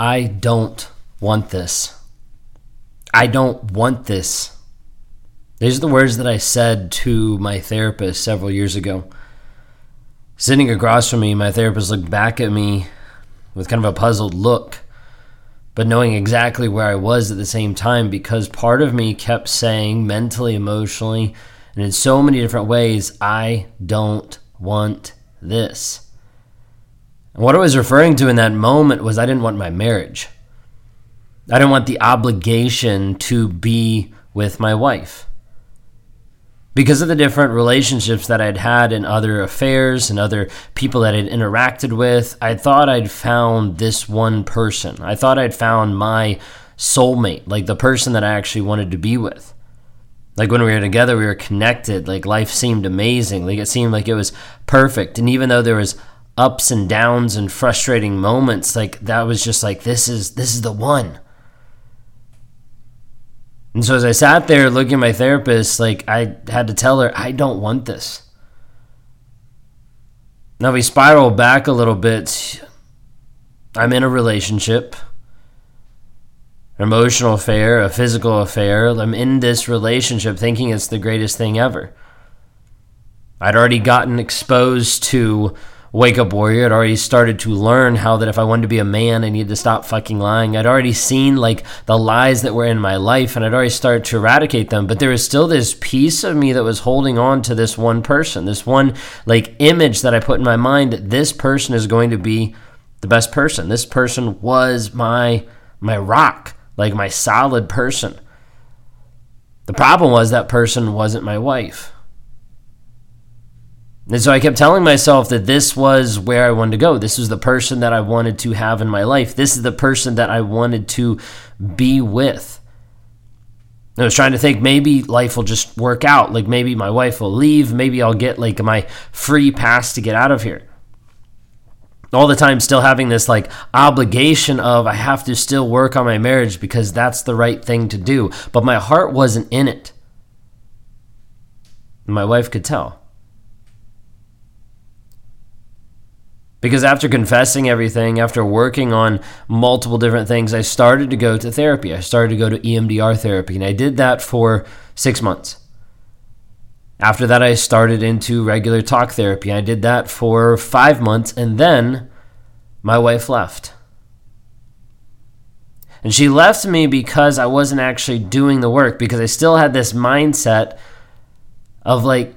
I don't want this. I don't want this. These are the words that I said to my therapist several years ago. Sitting across from me, my therapist looked back at me with kind of a puzzled look, but knowing exactly where I was at the same time because part of me kept saying mentally, emotionally, and in so many different ways, I don't want this. What I was referring to in that moment was I didn't want my marriage. I didn't want the obligation to be with my wife. Because of the different relationships that I'd had in other affairs and other people that I'd interacted with, I thought I'd found this one person. I thought I'd found my soulmate, like the person that I actually wanted to be with. Like when we were together, we were connected. Like life seemed amazing. Like it seemed like it was perfect. And even though there was ups and downs and frustrating moments, like that was just like this is this is the one. And so as I sat there looking at my therapist, like I had to tell her, I don't want this. Now we spiral back a little bit. I'm in a relationship, an emotional affair, a physical affair. I'm in this relationship thinking it's the greatest thing ever. I'd already gotten exposed to Wake Up Warrior. I'd already started to learn how that if I wanted to be a man, I needed to stop fucking lying. I'd already seen like the lies that were in my life and I'd already started to eradicate them. But there was still this piece of me that was holding on to this one person, this one like image that I put in my mind that this person is going to be the best person. This person was my my rock, like my solid person. The problem was that person wasn't my wife. And so I kept telling myself that this was where I wanted to go. This was the person that I wanted to have in my life. This is the person that I wanted to be with. I was trying to think maybe life will just work out. Like maybe my wife will leave. Maybe I'll get like my free pass to get out of here. All the time, still having this like obligation of I have to still work on my marriage because that's the right thing to do. But my heart wasn't in it. My wife could tell. Because after confessing everything, after working on multiple different things, I started to go to therapy. I started to go to EMDR therapy, and I did that for six months. After that, I started into regular talk therapy. I did that for five months, and then my wife left. And she left me because I wasn't actually doing the work, because I still had this mindset of like,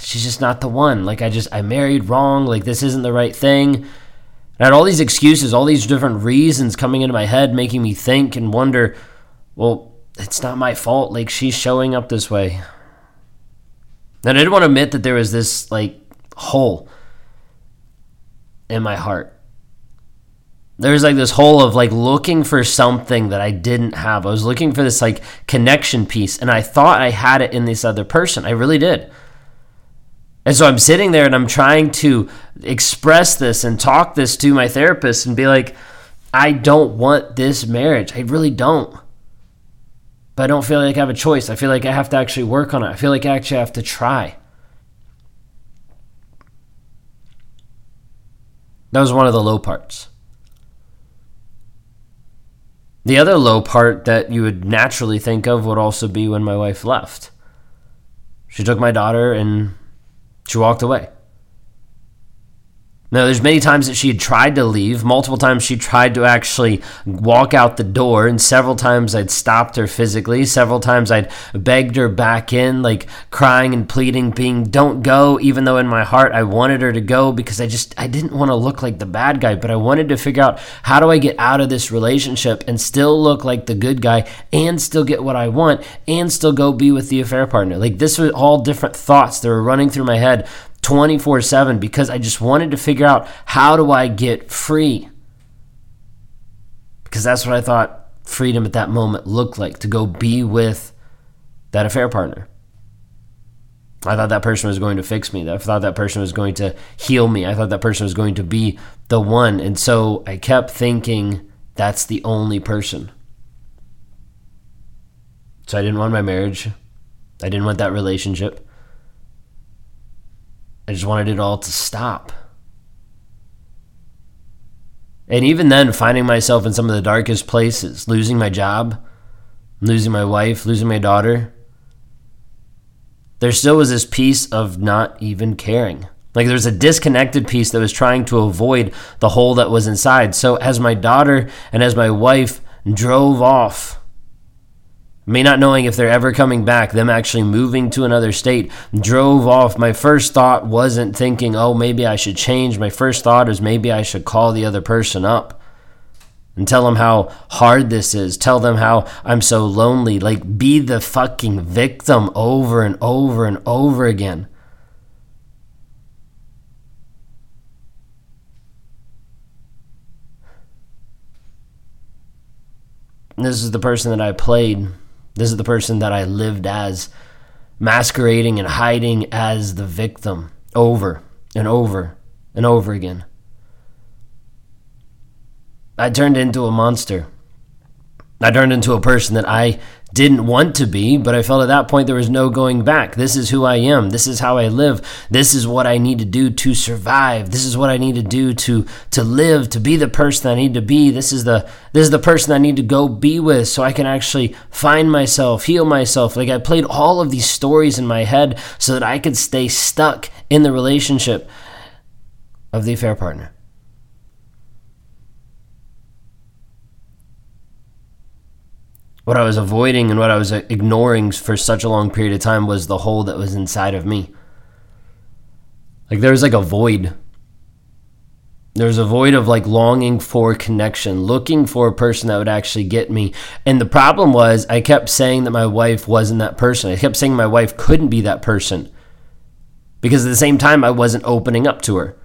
she's just not the one. Like I just I married wrong. Like this isn't the right thing. I had all these excuses, all these different reasons coming into my head, making me think and wonder, well, it's not my fault. Like she's showing up this way. And I didn't want to admit that there was this like hole in my heart. There was like this hole of like looking for something that I didn't have. I was looking for this like connection piece, and I thought I had it in this other person. I really did. And so I'm sitting there and I'm trying to express this and talk this to my therapist and be like, I don't want this marriage. I really don't. But I don't feel like I have a choice. I feel like I have to actually work on it. I feel like I actually have to try. That was one of the low parts. The other low part that you would naturally think of would also be when my wife left. She took my daughter and she walked away. Now, there's many times that she had tried to leave. Multiple times she tried to actually walk out the door, and several times I'd stopped her physically. Several times I'd begged her back in, like crying and pleading, being, "Don't go." Even though in my heart I wanted her to go because I just I didn't want to look like the bad guy, but I wanted to figure out how do I get out of this relationship and still look like the good guy, and still get what I want, and still go be with the affair partner. Like this was all different thoughts that were running through my head 24 7 because I just wanted to figure out how do I get free? Because that's what I thought freedom at that moment looked like to go be with that affair partner. I thought that person was going to fix me. I thought that person was going to heal me. I thought that person was going to be the one. And so I kept thinking that's the only person. So I didn't want my marriage. I didn't want that relationship. I just wanted it all to stop. And even then, finding myself in some of the darkest places, losing my job, losing my wife, losing my daughter, there still was this piece of not even caring. Like there was a disconnected piece that was trying to avoid the hole that was inside. So as my daughter and as my wife drove off, me not knowing if they're ever coming back, them actually moving to another state, drove off. My first thought wasn't thinking, oh, maybe I should change. My first thought is maybe I should call the other person up and tell them how hard this is. Tell them how I'm so lonely. Like, be the fucking victim over and over and over again. This is the person that I played. This is the person that I lived as, masquerading and hiding as the victim over and over and over again. I turned into a monster. I turned into a person that I didn't want to be, but I felt at that point there was no going back. This is who I am. This is how I live. This is what I need to do to survive. This is what I need to do to to live, to be the person I need to be. This is the this is the person I need to go be with so I can actually find myself, heal myself. Like I played all of these stories in my head so that I could stay stuck in the relationship of the affair partner. What I was avoiding and what I was uh, ignoring for such a long period of time was the hole that was inside of me. Like there was like a void. There was a void of like longing for connection, looking for a person that would actually get me. And the problem was, I kept saying that my wife wasn't that person. I kept saying my wife couldn't be that person because at the same time, I wasn't opening up to her.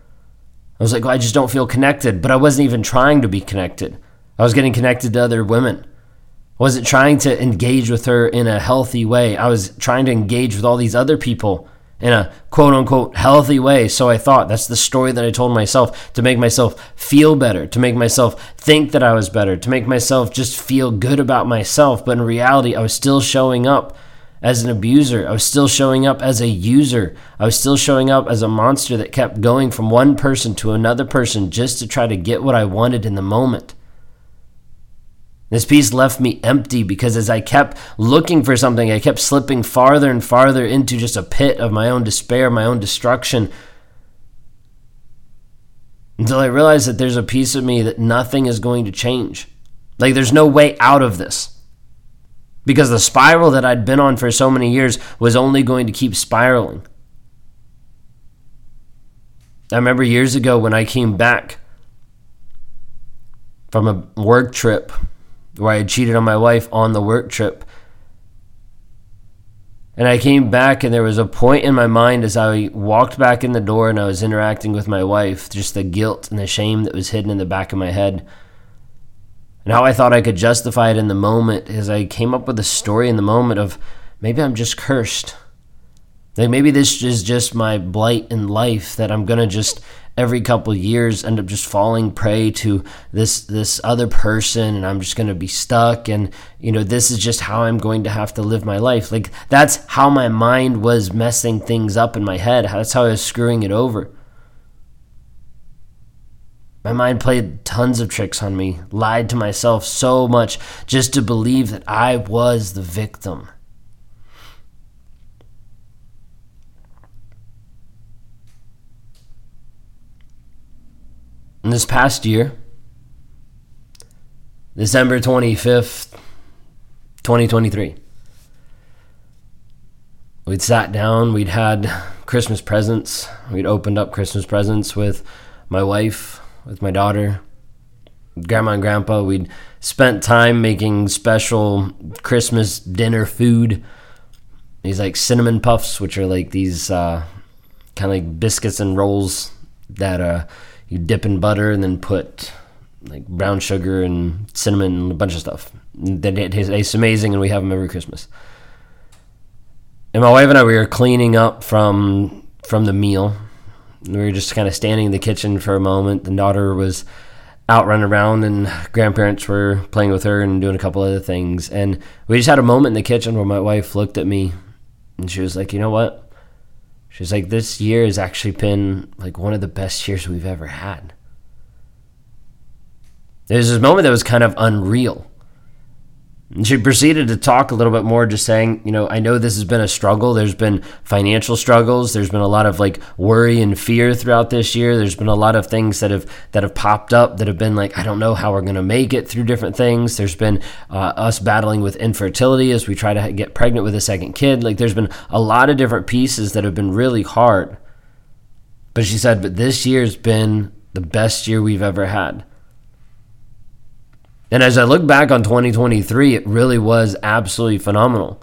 I was like, well, I just don't feel connected, but I wasn't even trying to be connected. I was getting connected to other women wasn't trying to engage with her in a healthy way. I was trying to engage with all these other people in a quote unquote healthy way. So I thought that's the story that I told myself to make myself feel better, to make myself think that I was better, to make myself just feel good about myself. But in reality, I was still showing up as an abuser. I was still showing up as a user. I was still showing up as a monster that kept going from one person to another person just to try to get what I wanted in the moment. This piece left me empty because as I kept looking for something, I kept slipping farther and farther into just a pit of my own despair, my own destruction. Until I realized that there's a piece of me that nothing is going to change. Like there's no way out of this. Because the spiral that I'd been on for so many years was only going to keep spiraling. I remember years ago when I came back from a work trip where I had cheated on my wife on the work trip. And I came back, and there was a point in my mind as I walked back in the door and I was interacting with my wife, just the guilt and the shame that was hidden in the back of my head. And how I thought I could justify it in the moment is I came up with a story in the moment of maybe I'm just cursed. Like maybe this is just my blight in life that I'm going to just every couple years end up just falling prey to this this other person and I'm just going to be stuck and you know this is just how I'm going to have to live my life. Like that's how my mind was messing things up in my head. That's how I was screwing it over. My mind played tons of tricks on me lied to myself so much just to believe that I was the victim This past year, December 25th, 2023, we'd sat down, we'd had Christmas presents, we'd opened up Christmas presents with my wife, with my daughter, grandma and grandpa. We'd spent time making special Christmas dinner food. These like cinnamon puffs, which are like these uh, kind of like biscuits and rolls that uh, you dip in butter and then put like brown sugar and cinnamon and a bunch of stuff. Then it tastes amazing, and we have them every Christmas. And my wife and I we were cleaning up from from the meal. We were just kind of standing in the kitchen for a moment. The daughter was out running around, and grandparents were playing with her and doing a couple other things. And we just had a moment in the kitchen where my wife looked at me, and she was like, "You know what? She's like, this year has actually been like one of the best years we've ever had. There's this moment that was kind of unreal. She proceeded to talk a little bit more, just saying, you know, I know this has been a struggle. There's been financial struggles. There's been a lot of like worry and fear throughout this year. There's been a lot of things that have that have popped up that have been like, I don't know how we're going to make it through different things. There's been uh, us battling with infertility as we try to get pregnant with a second kid. Like, there's been a lot of different pieces that have been really hard. But she said, but this year's been the best year we've ever had. And as I look back on 2023, it really was absolutely phenomenal.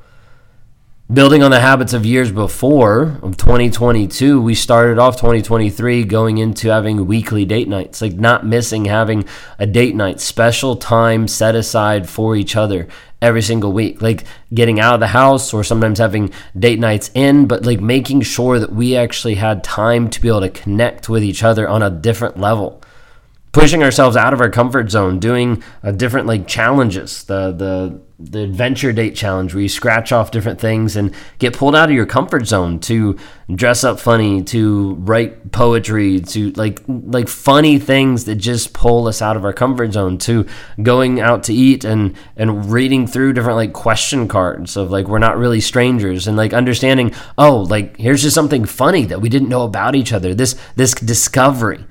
Building on the habits of years before of 2022, we started off 2023 going into having weekly date nights, like not missing having a date night, special time set aside for each other every single week, like getting out of the house or sometimes having date nights in, but like making sure that we actually had time to be able to connect with each other on a different level pushing ourselves out of our comfort zone, doing uh, different like challenges, the the the adventure date challenge where you scratch off different things and get pulled out of your comfort zone to dress up funny, to write poetry, to like like funny things that just pull us out of our comfort zone, to going out to eat and and reading through different like question cards of like we're not really strangers and like understanding, oh, like here's just something funny that we didn't know about each other. This this discovery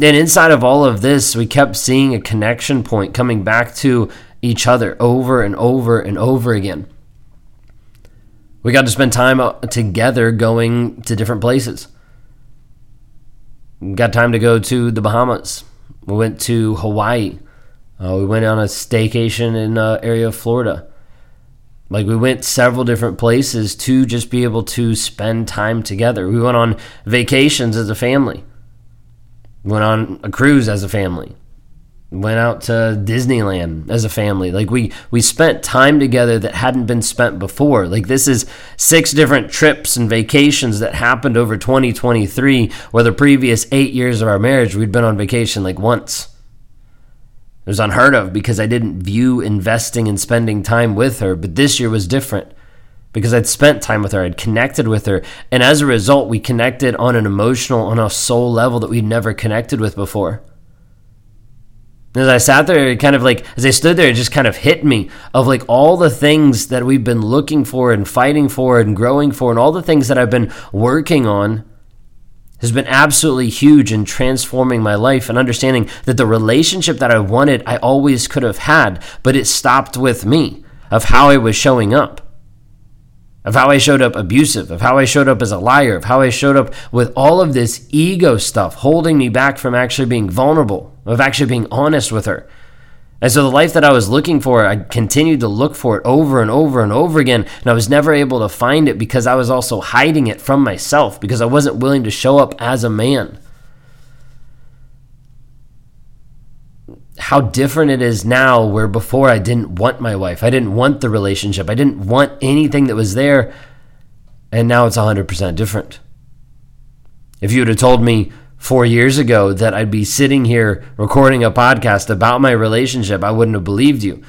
then inside of all of this, we kept seeing a connection point coming back to each other over and over and over again. We got to spend time together going to different places. We got time to go to the Bahamas. We went to Hawaii. Uh, we went on a staycation in uh, area of Florida. Like we went several different places to just be able to spend time together. We went on vacations as a family. Went on a cruise as a family. Went out to Disneyland as a family. Like we we spent time together that hadn't been spent before. Like this is six different trips and vacations that happened over 2023 where the previous 8 years of our marriage we'd been on vacation like once. It was unheard of because I didn't view investing and spending time with her, but this year was different because I'd spent time with her, I'd connected with her, and as a result, we connected on an emotional, on a soul level that we'd never connected with before. As I sat there, it kind of like, as I stood there, it just kind of hit me of like all the things that we've been looking for and fighting for and growing for, and all the things that I've been working on has been absolutely huge in transforming my life and understanding that the relationship that I wanted, I always could have had, but it stopped with me, of how I was showing up of how I showed up abusive, of how I showed up as a liar, of how I showed up with all of this ego stuff holding me back from actually being vulnerable, of actually being honest with her. And so the life that I was looking for, I continued to look for it over and over and over again, and I was never able to find it because I was also hiding it from myself because I wasn't willing to show up as a man. How different it is now where before I didn't want my wife. I didn't want the relationship. I didn't want anything that was there. And now it's 100% different. If you would have told me four years ago that I'd be sitting here recording a podcast about my relationship, I wouldn't have believed you.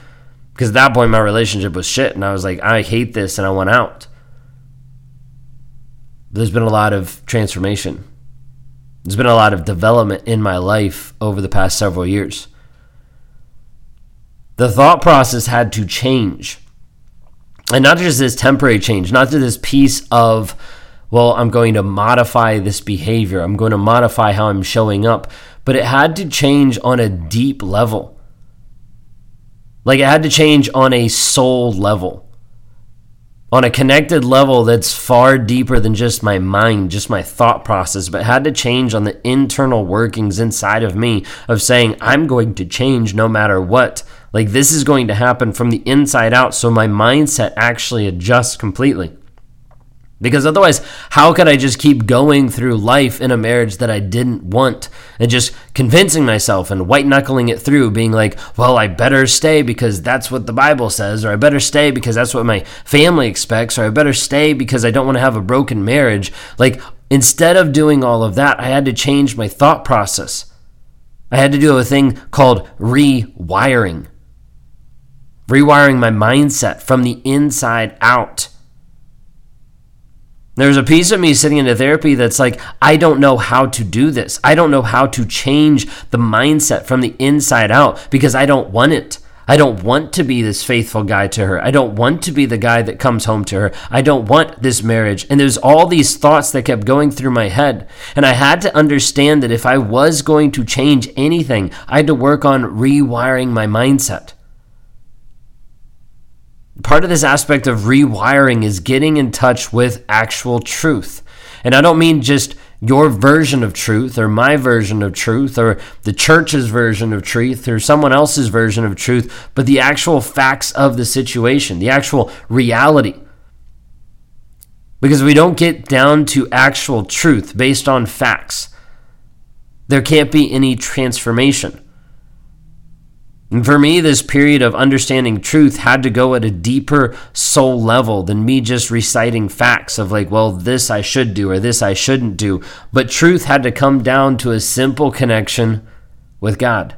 Because at that point, my relationship was shit. And I was like, I hate this and I want out. There's been a lot of transformation. There's been a lot of development in my life over the past several years. The thought process had to change. And not just this temporary change, not just this piece of, well, I'm going to modify this behavior, I'm going to modify how I'm showing up, but it had to change on a deep level. Like it had to change on a soul level, on a connected level that's far deeper than just my mind, just my thought process, but had to change on the internal workings inside of me of saying, I'm going to change no matter what. Like this is going to happen from the inside out, so my mindset actually adjusts completely. Because otherwise, how could I just keep going through life in a marriage that I didn't want and just convincing myself and white knuckling it through, being like, well, I better stay because that's what the Bible says, or I better stay because that's what my family expects, or I better stay because I don't want to have a broken marriage. Like, instead of doing all of that, I had to change my thought process. I had to do a thing called rewiring rewiring my mindset from the inside out. There's a piece of me sitting in a therapy that's like, I don't know how to do this. I don't know how to change the mindset from the inside out because I don't want it. I don't want to be this faithful guy to her. I don't want to be the guy that comes home to her. I don't want this marriage. And there's all these thoughts that kept going through my head. And I had to understand that if I was going to change anything, I had to work on rewiring my mindset. Part of this aspect of rewiring is getting in touch with actual truth. And I don't mean just your version of truth or my version of truth or the church's version of truth or someone else's version of truth, but the actual facts of the situation, the actual reality. Because we don't get down to actual truth based on facts, there can't be any transformation. And for me, this period of understanding truth had to go at a deeper soul level than me just reciting facts of like, well, this I should do or this I shouldn't do. But truth had to come down to a simple connection with God.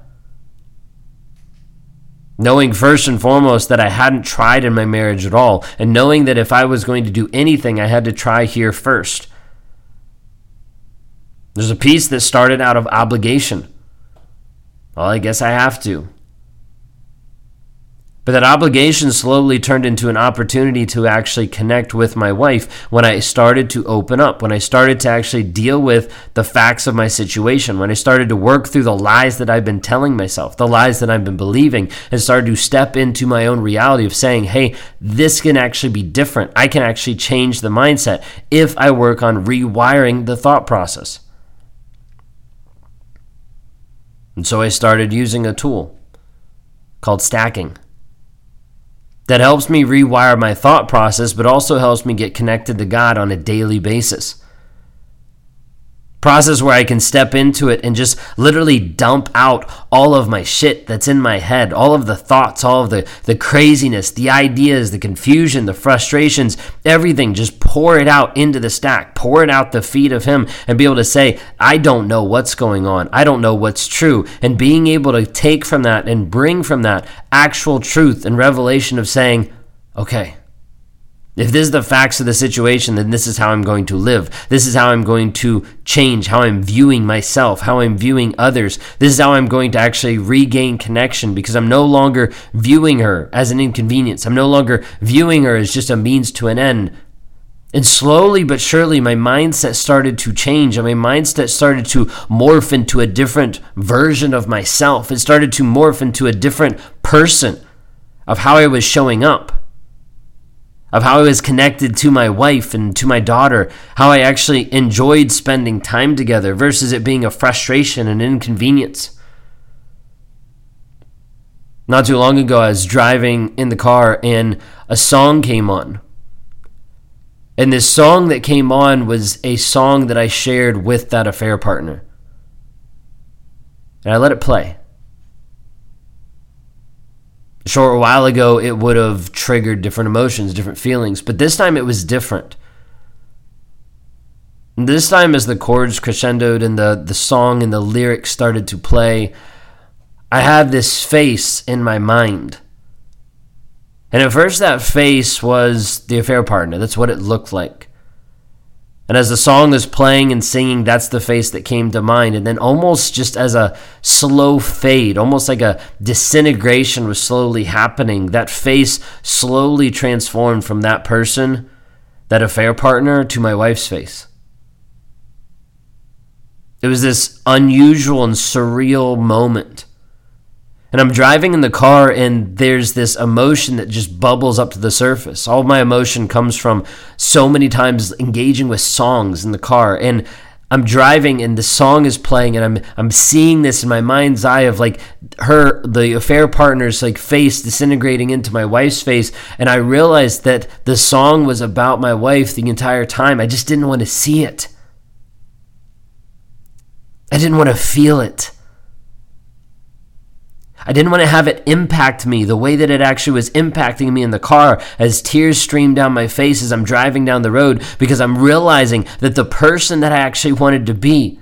Knowing first and foremost that I hadn't tried in my marriage at all, and knowing that if I was going to do anything, I had to try here first. There's a piece that started out of obligation. Well, I guess I have to. But that obligation slowly turned into an opportunity to actually connect with my wife when I started to open up, when I started to actually deal with the facts of my situation, when I started to work through the lies that I've been telling myself, the lies that I've been believing, and started to step into my own reality of saying, hey, this can actually be different. I can actually change the mindset if I work on rewiring the thought process. And so I started using a tool called stacking that helps me rewire my thought process, but also helps me get connected to God on a daily basis process where I can step into it and just literally dump out all of my shit that's in my head, all of the thoughts, all of the, the craziness, the ideas, the confusion, the frustrations, everything. Just pour it out into the stack, pour it out the feet of Him, and be able to say, I don't know what's going on. I don't know what's true. And being able to take from that and bring from that actual truth and revelation of saying, okay, if this is the facts of the situation, then this is how I'm going to live. This is how I'm going to change how I'm viewing myself, how I'm viewing others. This is how I'm going to actually regain connection because I'm no longer viewing her as an inconvenience. I'm no longer viewing her as just a means to an end. And slowly but surely, my mindset started to change, and my mindset started to morph into a different version of myself. It started to morph into a different person of how I was showing up of how I was connected to my wife and to my daughter, how I actually enjoyed spending time together versus it being a frustration and inconvenience. Not too long ago, I was driving in the car and a song came on. And this song that came on was a song that I shared with that affair partner. And I let it play short while ago, it would have triggered different emotions, different feelings, but this time it was different. And this time, as the chords crescendoed and the, the song and the lyrics started to play, I had this face in my mind. And at first, that face was the affair partner. That's what it looked like. And as the song is playing and singing, that's the face that came to mind. And then, almost just as a slow fade, almost like a disintegration was slowly happening, that face slowly transformed from that person, that affair partner, to my wife's face. It was this unusual and surreal moment and I'm driving in the car and there's this emotion that just bubbles up to the surface. All my emotion comes from so many times engaging with songs in the car and I'm driving and the song is playing and I'm I'm seeing this in my mind's eye of like her the affair partner's like face disintegrating into my wife's face and I realized that the song was about my wife the entire time. I just didn't want to see it. I didn't want to feel it. I didn't want to have it impact me the way that it actually was impacting me in the car as tears stream down my face as I'm driving down the road because I'm realizing that the person that I actually wanted to be,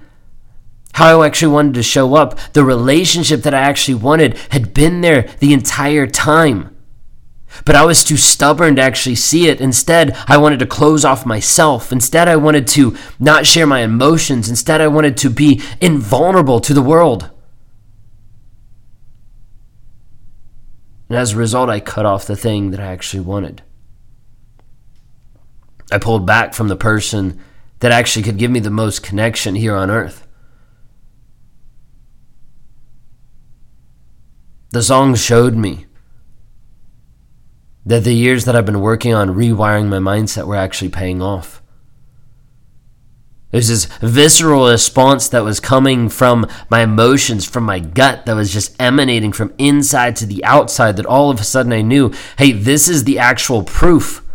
how I actually wanted to show up, the relationship that I actually wanted had been there the entire time. But I was too stubborn to actually see it. Instead, I wanted to close off myself. Instead, I wanted to not share my emotions. Instead, I wanted to be invulnerable to the world. And as a result, I cut off the thing that I actually wanted. I pulled back from the person that actually could give me the most connection here on earth. The song showed me that the years that I've been working on rewiring my mindset were actually paying off. There's this visceral response that was coming from my emotions, from my gut, that was just emanating from inside to the outside. That all of a sudden I knew, hey, this is the actual proof,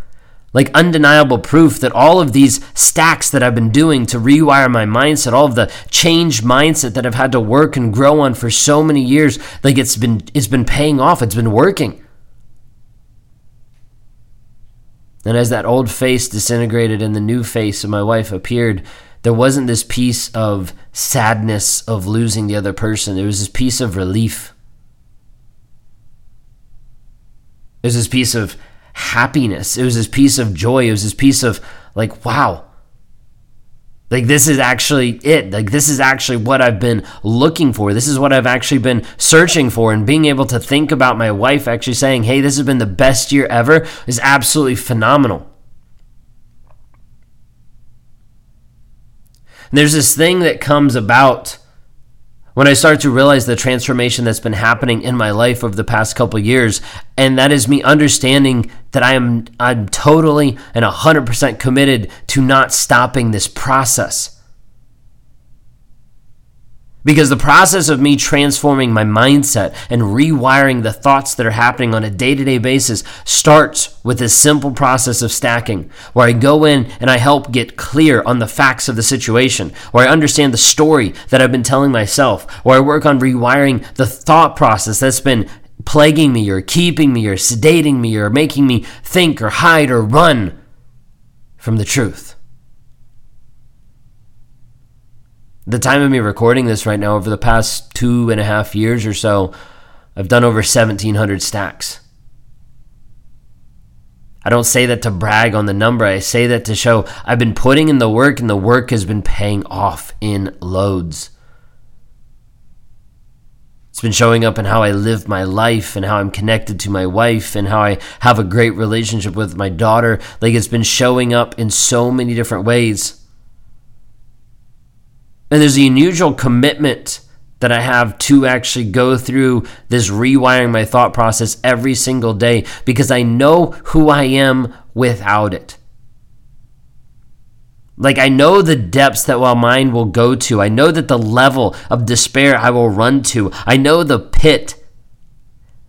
like undeniable proof that all of these stacks that I've been doing to rewire my mindset, all of the changed mindset that I've had to work and grow on for so many years, like it's been it's been paying off. It's been working. And as that old face disintegrated and the new face of my wife appeared, there wasn't this piece of sadness of losing the other person. There was this piece of relief. It was this piece of happiness. It was this piece of joy. It was this piece of, like, wow, like, this is actually it. Like, this is actually what I've been looking for. This is what I've actually been searching for. And being able to think about my wife actually saying, hey, this has been the best year ever is absolutely phenomenal. And there's this thing that comes about when I start to realize the transformation that's been happening in my life over the past couple years, and that is me understanding that I am I'm totally and 100% committed to not stopping this process. Because the process of me transforming my mindset and rewiring the thoughts that are happening on a day to day basis starts with this simple process of stacking, where I go in and I help get clear on the facts of the situation, where I understand the story that I've been telling myself, where I work on rewiring the thought process that's been plaguing me or keeping me or sedating me or making me think or hide or run from the truth. the time of me recording this right now, over the past two and a half years or so, I've done over 1,700 stacks. I don't say that to brag on the number. I say that to show I've been putting in the work and the work has been paying off in loads. It's been showing up in how I live my life and how I'm connected to my wife and how I have a great relationship with my daughter. Like it's been showing up in so many different ways. And there's an unusual commitment that I have to actually go through this rewiring my thought process every single day because I know who I am without it. Like, I know the depths that my mind will go to. I know that the level of despair I will run to. I know the pit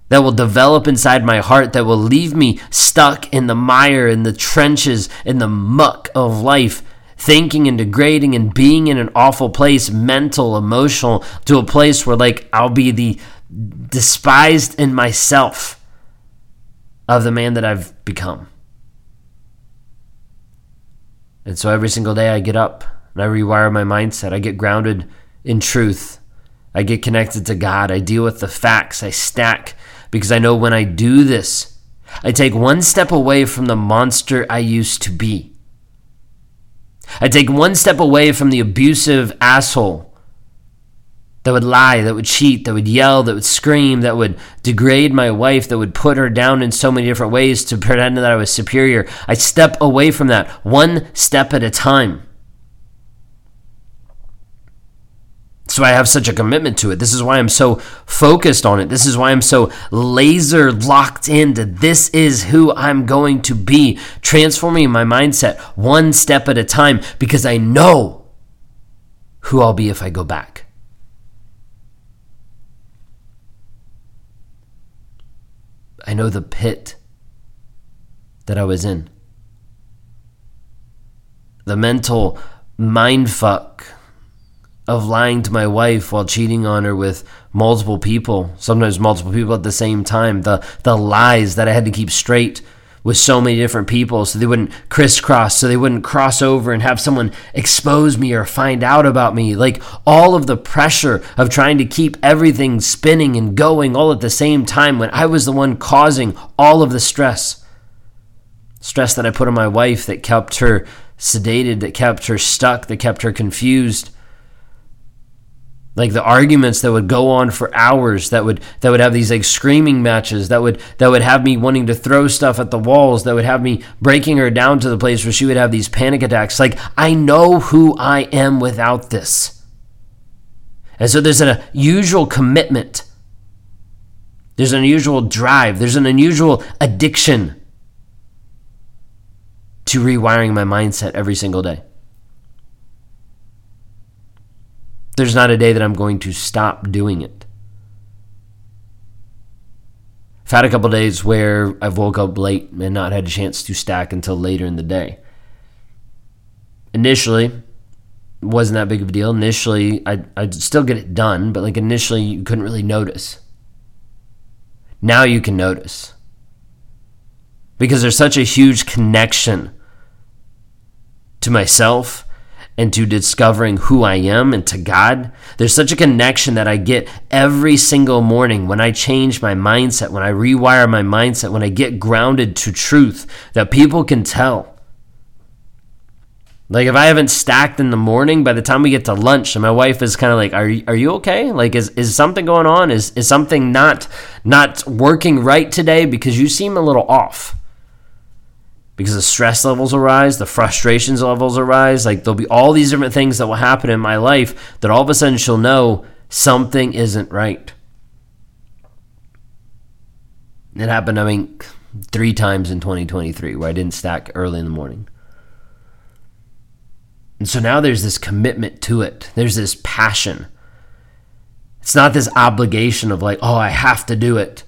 that will develop inside my heart that will leave me stuck in the mire, in the trenches, in the muck of life thinking and degrading and being in an awful place, mental, emotional, to a place where like I'll be the despised in myself of the man that I've become. And so every single day I get up and I rewire my mindset. I get grounded in truth. I get connected to God. I deal with the facts. I stack because I know when I do this, I take one step away from the monster I used to be. I take one step away from the abusive asshole that would lie, that would cheat, that would yell, that would scream, that would degrade my wife, that would put her down in so many different ways to pretend that I was superior. I step away from that one step at a time. Why I have such a commitment to it. This is why I'm so focused on it. This is why I'm so laser locked into this is who I'm going to be, transforming my mindset one step at a time because I know who I'll be if I go back. I know the pit that I was in. The mental mindfuck of lying to my wife while cheating on her with multiple people, sometimes multiple people at the same time, the the lies that I had to keep straight with so many different people so they wouldn't crisscross, so they wouldn't cross over and have someone expose me or find out about me. Like all of the pressure of trying to keep everything spinning and going all at the same time when I was the one causing all of the stress. Stress that I put on my wife that kept her sedated, that kept her stuck, that kept her confused like the arguments that would go on for hours that would that would have these like screaming matches that would that would have me wanting to throw stuff at the walls that would have me breaking her down to the place where she would have these panic attacks. Like i know who i am without this. And so there's an unusual commitment. There's an unusual drive. There's an unusual addiction to rewiring my mindset every single day There's not a day that I'm going to stop doing it. I've had a couple days where I've woke up late and not had a chance to stack until later in the day. Initially, wasn't that big of a deal. Initially, I'd, I'd still get it done, but like initially, you couldn't really notice. Now you can notice. Because there's such a huge connection to myself and to discovering who I am and to God. There's such a connection that I get every single morning when I change my mindset, when I rewire my mindset, when I get grounded to truth that people can tell. Like if I haven't stacked in the morning, by the time we get to lunch, and my wife is kind of like, "Are you, are you okay? Like is is something going on? Is is something not not working right today? Because you seem a little off." Because the stress levels will rise, the frustrations levels will rise. Like there'll be all these different things that will happen in my life that all of a sudden she'll know something isn't right. It happened, I mean, three times in 2023 where I didn't stack early in the morning. And so now there's this commitment to it, there's this passion. It's not this obligation of like, oh, I have to do it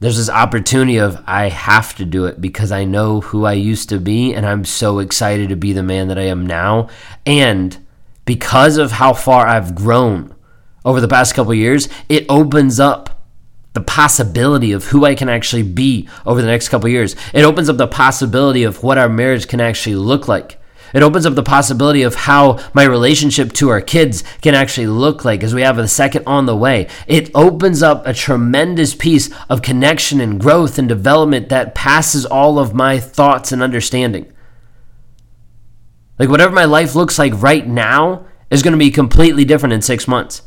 there's this opportunity of I have to do it because I know who I used to be and I'm so excited to be the man that I am now. And because of how far I've grown over the past couple years it opens up the possibility of who I can actually be over the next couple years. It opens up the possibility of what our marriage can actually look like it opens up the possibility of how my relationship to our kids can actually look like as we have a second on the way. It opens up a tremendous piece of connection and growth and development that passes all of my thoughts and understanding. Like, whatever my life looks like right now is going to be completely different in six months.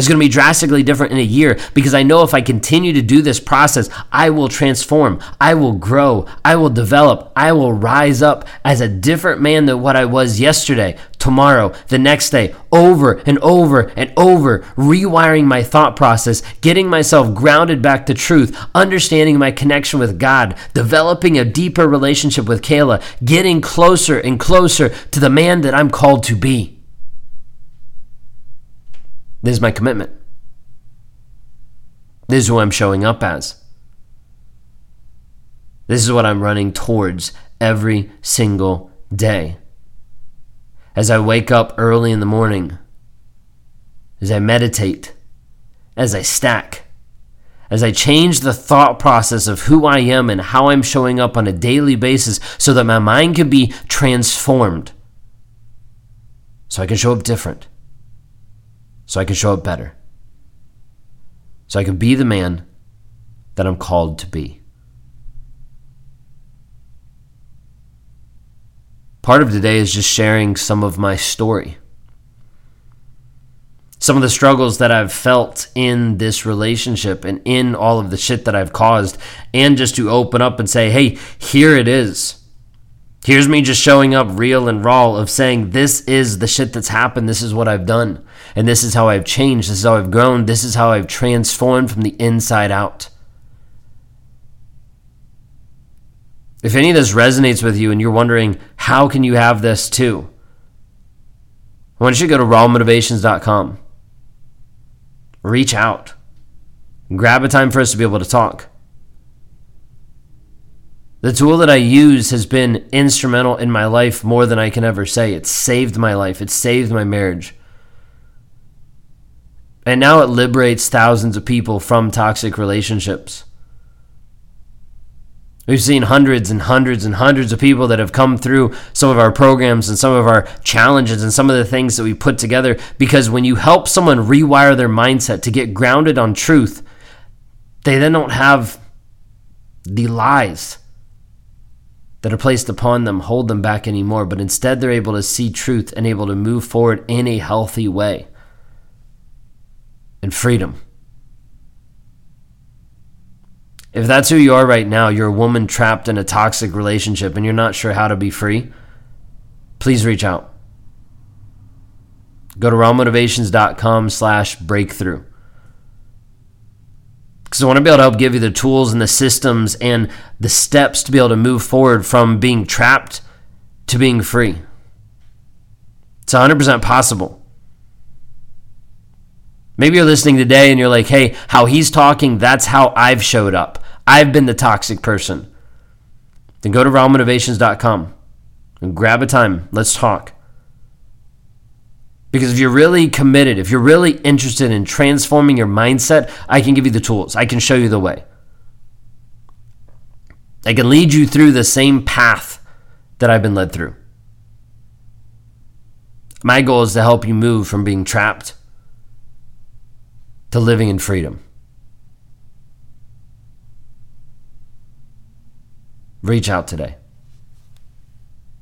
It's going to be drastically different in a year because I know if I continue to do this process, I will transform, I will grow, I will develop, I will rise up as a different man than what I was yesterday, tomorrow, the next day, over and over and over, rewiring my thought process, getting myself grounded back to truth, understanding my connection with God, developing a deeper relationship with Kayla, getting closer and closer to the man that I'm called to be. This is my commitment. This is who I'm showing up as. This is what I'm running towards every single day. As I wake up early in the morning, as I meditate, as I stack, as I change the thought process of who I am and how I'm showing up on a daily basis so that my mind can be transformed, so I can show up different so I can show up better, so I can be the man that I'm called to be. Part of today is just sharing some of my story. Some of the struggles that I've felt in this relationship and in all of the shit that I've caused, and just to open up and say, hey, here it is. Here's me just showing up real and raw of saying, this is the shit that's happened. This is what I've done. And this is how I've changed. This is how I've grown. This is how I've transformed from the inside out. If any of this resonates with you and you're wondering, how can you have this too? I want you to go to rawmotivations.com. Reach out. Grab a time for us to be able to talk. The tool that I use has been instrumental in my life more than I can ever say. It saved my life, it saved my marriage. And now it liberates thousands of people from toxic relationships. We've seen hundreds and hundreds and hundreds of people that have come through some of our programs and some of our challenges and some of the things that we put together. Because when you help someone rewire their mindset to get grounded on truth, they then don't have the lies that are placed upon them hold them back anymore, but instead they're able to see truth and able to move forward in a healthy way and freedom. If that's who you are right now, you're a woman trapped in a toxic relationship and you're not sure how to be free, please reach out. Go to rawmotivations.com slash breakthrough. Because I want to be able to help give you the tools and the systems and the steps to be able to move forward from being trapped to being free. It's 100% possible. Maybe you're listening today and you're like, hey, how he's talking, that's how I've showed up. I've been the toxic person. Then go to rawmotivations.com and grab a time. Let's talk. Because if you're really committed, if you're really interested in transforming your mindset, I can give you the tools. I can show you the way. I can lead you through the same path that I've been led through. My goal is to help you move from being trapped to living in freedom. Reach out today.